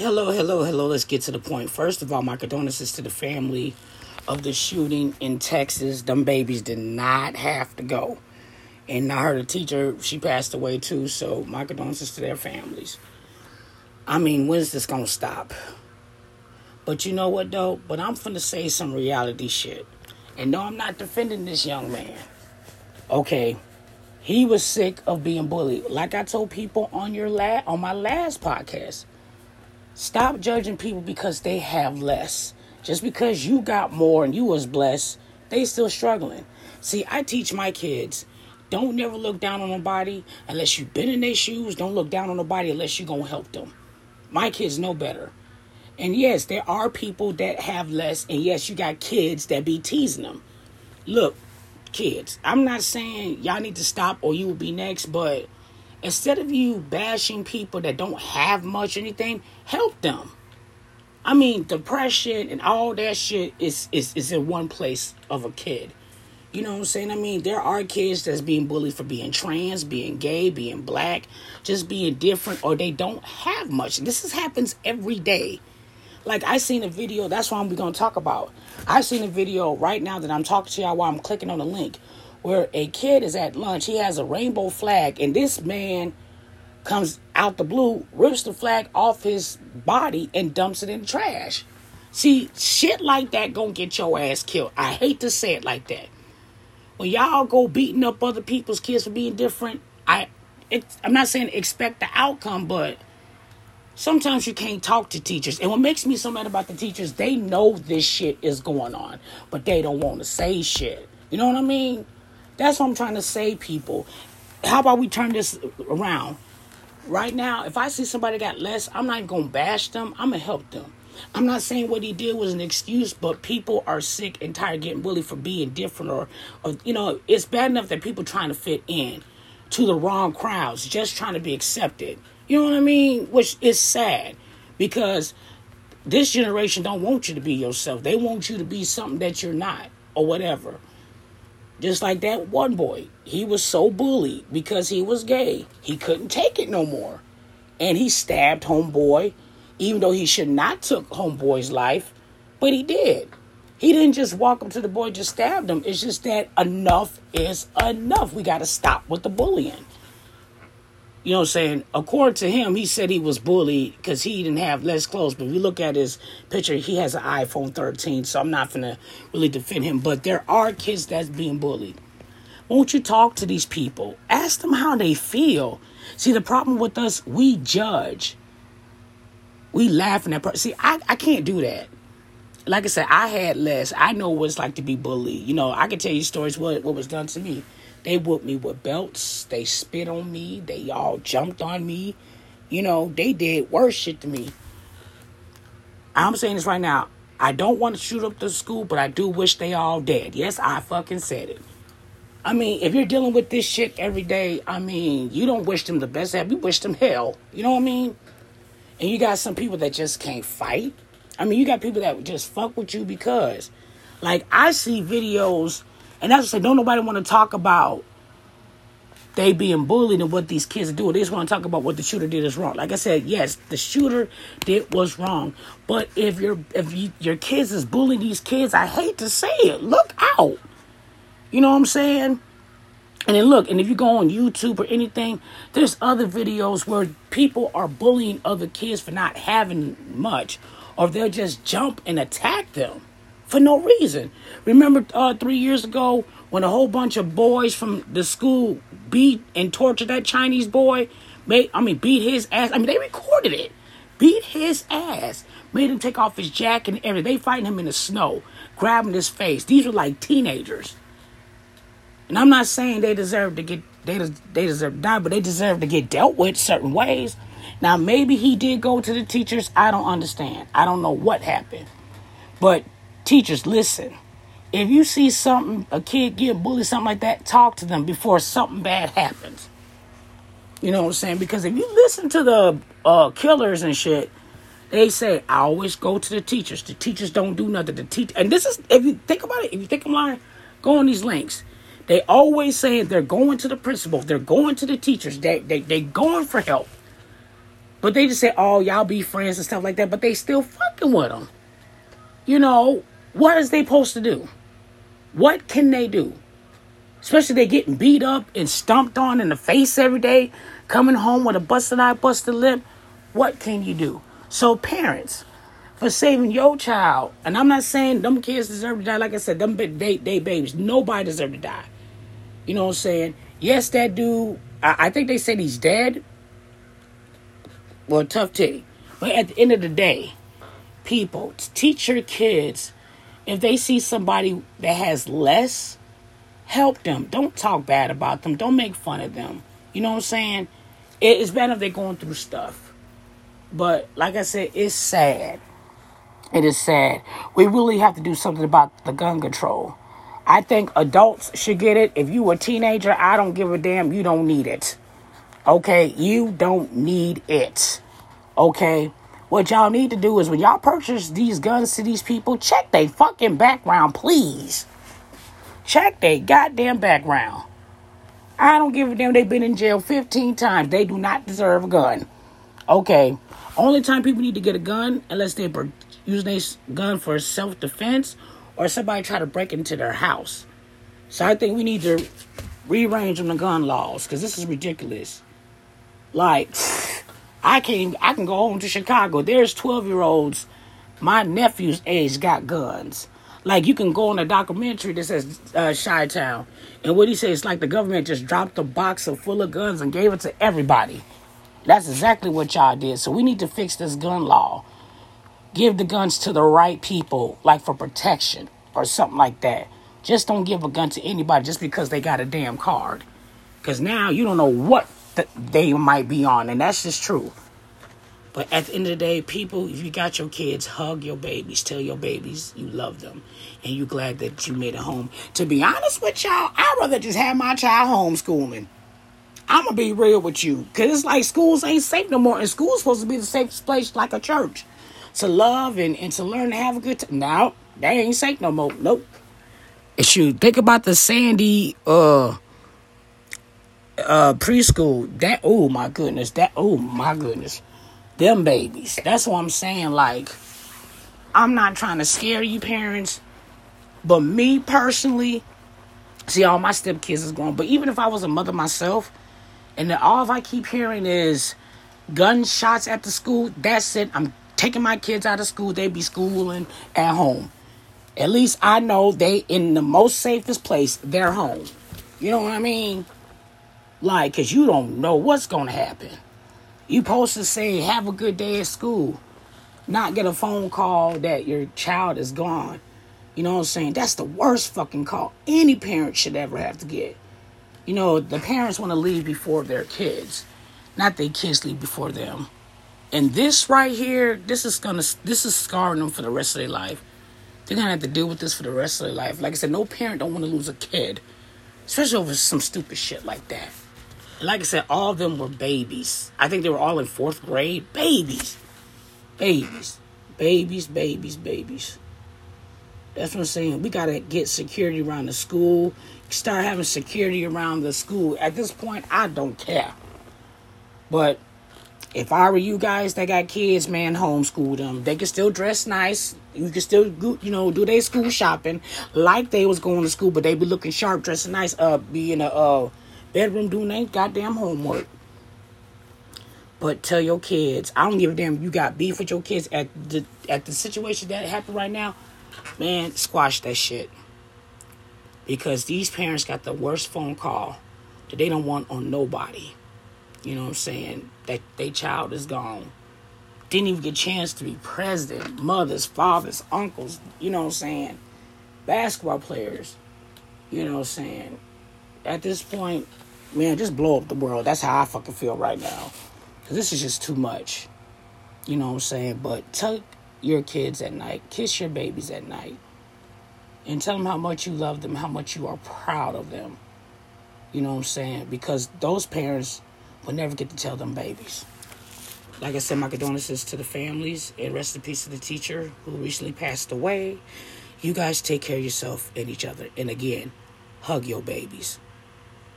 Hello, hello, hello. Let's get to the point. First of all, my condolences to the family of the shooting in Texas. Them babies did not have to go. And I heard a teacher, she passed away too, so my condolences to their families. I mean, when's this gonna stop? But you know what though? But I'm finna say some reality shit. And no, I'm not defending this young man. Okay. He was sick of being bullied. Like I told people on your la- on my last podcast. Stop judging people because they have less. Just because you got more and you was blessed, they still struggling. See, I teach my kids, don't never look down on nobody unless you've been in their shoes. Don't look down on nobody unless you're going to help them. My kids know better. And yes, there are people that have less. And yes, you got kids that be teasing them. Look, kids, I'm not saying y'all need to stop or you will be next, but instead of you bashing people that don't have much anything, help them. I mean, depression and all that shit is, is, is in one place of a kid. You know what I'm saying? I mean, there are kids that's being bullied for being trans, being gay, being black, just being different, or they don't have much. This is, happens every day. Like I seen a video, that's what we're gonna talk about. I seen a video right now that I'm talking to y'all while I'm clicking on the link where a kid is at lunch. He has a rainbow flag, and this man comes out the blue, rips the flag off his body, and dumps it in trash. See, shit like that gonna get your ass killed. I hate to say it like that. When y'all go beating up other people's kids for being different, I, it, I'm not saying expect the outcome, but sometimes you can't talk to teachers. And what makes me so mad about the teachers, they know this shit is going on, but they don't want to say shit. You know what I mean? That's what I'm trying to say, people. How about we turn this around? Right now, if I see somebody got less, I'm not even gonna bash them. I'm gonna help them. I'm not saying what he did was an excuse, but people are sick and tired getting bullied for being different, or, or you know, it's bad enough that people trying to fit in to the wrong crowds, just trying to be accepted. You know what I mean? Which is sad because this generation don't want you to be yourself. They want you to be something that you're not, or whatever. Just like that one boy. He was so bullied because he was gay. He couldn't take it no more. And he stabbed homeboy, even though he should not took homeboy's life, but he did. He didn't just walk up to the boy, just stabbed him. It's just that enough is enough. We got to stop with the bullying you know what I'm saying? According to him, he said he was bullied because he didn't have less clothes. But if you look at his picture, he has an iPhone 13, so I'm not going to really defend him. But there are kids that's being bullied. Won't you talk to these people? Ask them how they feel. See, the problem with us, we judge. We laugh at that See, I, I can't do that. Like I said, I had less. I know what it's like to be bullied. You know, I can tell you stories what, what was done to me. They whooped me with belts. They spit on me. They all jumped on me. You know, they did worse shit to me. I'm saying this right now. I don't want to shoot up the school, but I do wish they all dead. Yes, I fucking said it. I mean, if you're dealing with this shit every day, I mean, you don't wish them the best. You wish them hell. You know what I mean? And you got some people that just can't fight. I mean, you got people that just fuck with you because, like, I see videos and that's what I said, don't nobody want to talk about they being bullied and what these kids do. They just want to talk about what the shooter did is wrong. Like I said, yes, the shooter did was wrong. But if your if you, your kids is bullying these kids, I hate to say it, look out. You know what I'm saying? And then look, and if you go on YouTube or anything, there's other videos where people are bullying other kids for not having much, or they'll just jump and attack them for no reason. Remember uh, three years ago when a whole bunch of boys from the school beat and tortured that Chinese boy? Made, I mean, beat his ass. I mean, they recorded it. Beat his ass. Made him take off his jacket and everything. They fighting him in the snow, grabbing his face. These were like teenagers. And I'm not saying they deserve to get they they deserve to die, but they deserve to get dealt with certain ways. Now maybe he did go to the teachers. I don't understand. I don't know what happened. But Teachers, listen. If you see something, a kid get bullied, something like that, talk to them before something bad happens. You know what I'm saying? Because if you listen to the uh, killers and shit, they say I always go to the teachers. The teachers don't do nothing. The teach and this is if you think about it, if you think I'm lying, go on these links. They always say they're going to the principal, they're going to the teachers, they they they going for help. But they just say, oh, y'all be friends and stuff like that. But they still fucking with them. You know, what is they supposed to do? What can they do? Especially they getting beat up and stomped on in the face every day, coming home with a busted eye, busted lip. What can you do? So parents, for saving your child, and I'm not saying them kids deserve to die. Like I said, them they they babies. Nobody deserve to die. You know what I'm saying? Yes, that dude. I, I think they said he's dead. Well, tough titty. But at the end of the day, people teach your kids if they see somebody that has less, help them. Don't talk bad about them. Don't make fun of them. You know what I'm saying? It's bad if they're going through stuff. But like I said, it's sad. It is sad. We really have to do something about the gun control. I think adults should get it. If you a teenager, I don't give a damn. You don't need it. Okay? You don't need it. Okay? What y'all need to do is when y'all purchase these guns to these people, check their fucking background, please. Check their goddamn background. I don't give a damn. They've been in jail 15 times. They do not deserve a gun. Okay. Only time people need to get a gun, unless they're using a gun for self defense or somebody try to break into their house. So I think we need to rearrange on the gun laws because this is ridiculous. Like, I can I can go home to Chicago. There's 12 year olds my nephew's age got guns. Like you can go on a documentary that says uh, Chi Town, and what he says is like the government just dropped a box of full of guns and gave it to everybody. That's exactly what y'all did. So we need to fix this gun law give the guns to the right people, like for protection or something like that. Just don't give a gun to anybody just because they got a damn card. Because now you don't know what th- they might be on, and that's just true. But at the end of the day, people, if you got your kids, hug your babies. Tell your babies you love them. And you're glad that you made a home. To be honest with y'all, I'd rather just have my child homeschooling. I'm going to be real with you. Because it's like schools ain't safe no more. And school's supposed to be the safest place like a church to love and, and to learn to have a good time. Now, that ain't safe no more. Nope. If you think about the Sandy uh uh preschool, that oh my goodness, that oh my goodness. Them babies. That's what I'm saying. Like, I'm not trying to scare you parents, but me personally, see all my stepkids is grown. But even if I was a mother myself, and all I keep hearing is gunshots at the school, that's it. I'm taking my kids out of school, they be schooling at home. At least I know they in the most safest place, their home. You know what I mean? Like, cause you don't know what's gonna happen. You supposed to say, have a good day at school. Not get a phone call that your child is gone. You know what I'm saying? That's the worst fucking call any parent should ever have to get. You know, the parents want to leave before their kids, not their kids leave before them. And this right here, this is gonna this is scarring them for the rest of their life. They're gonna have to deal with this for the rest of their life. Like I said, no parent don't want to lose a kid, especially over some stupid shit like that. Like I said, all of them were babies. I think they were all in fourth grade. Babies, babies, babies, babies, babies. That's what I'm saying. We gotta get security around the school. Start having security around the school. At this point, I don't care. But if I were you guys that got kids, man, homeschool them. They can still dress nice. You can still, you know, do their school shopping like they was going to school, but they be looking sharp, dressing nice, uh, being a uh, bedroom doing their goddamn homework. But tell your kids, I don't give a damn. You got beef with your kids at the at the situation that happened right now, man. Squash that shit. Because these parents got the worst phone call that they don't want on nobody. You know what I'm saying? That their child is gone. Didn't even get a chance to be president. Mothers, fathers, uncles, you know what I'm saying? Basketball players. You know what I'm saying? At this point, man, just blow up the world. That's how I fucking feel right now. Cause this is just too much. You know what I'm saying? But tell your kids at night, kiss your babies at night, and tell them how much you love them, how much you are proud of them. You know what I'm saying? Because those parents will never get to tell them babies. Like I said, my condolences to the families and rest in peace to the teacher who recently passed away. You guys take care of yourself and each other. And again, hug your babies.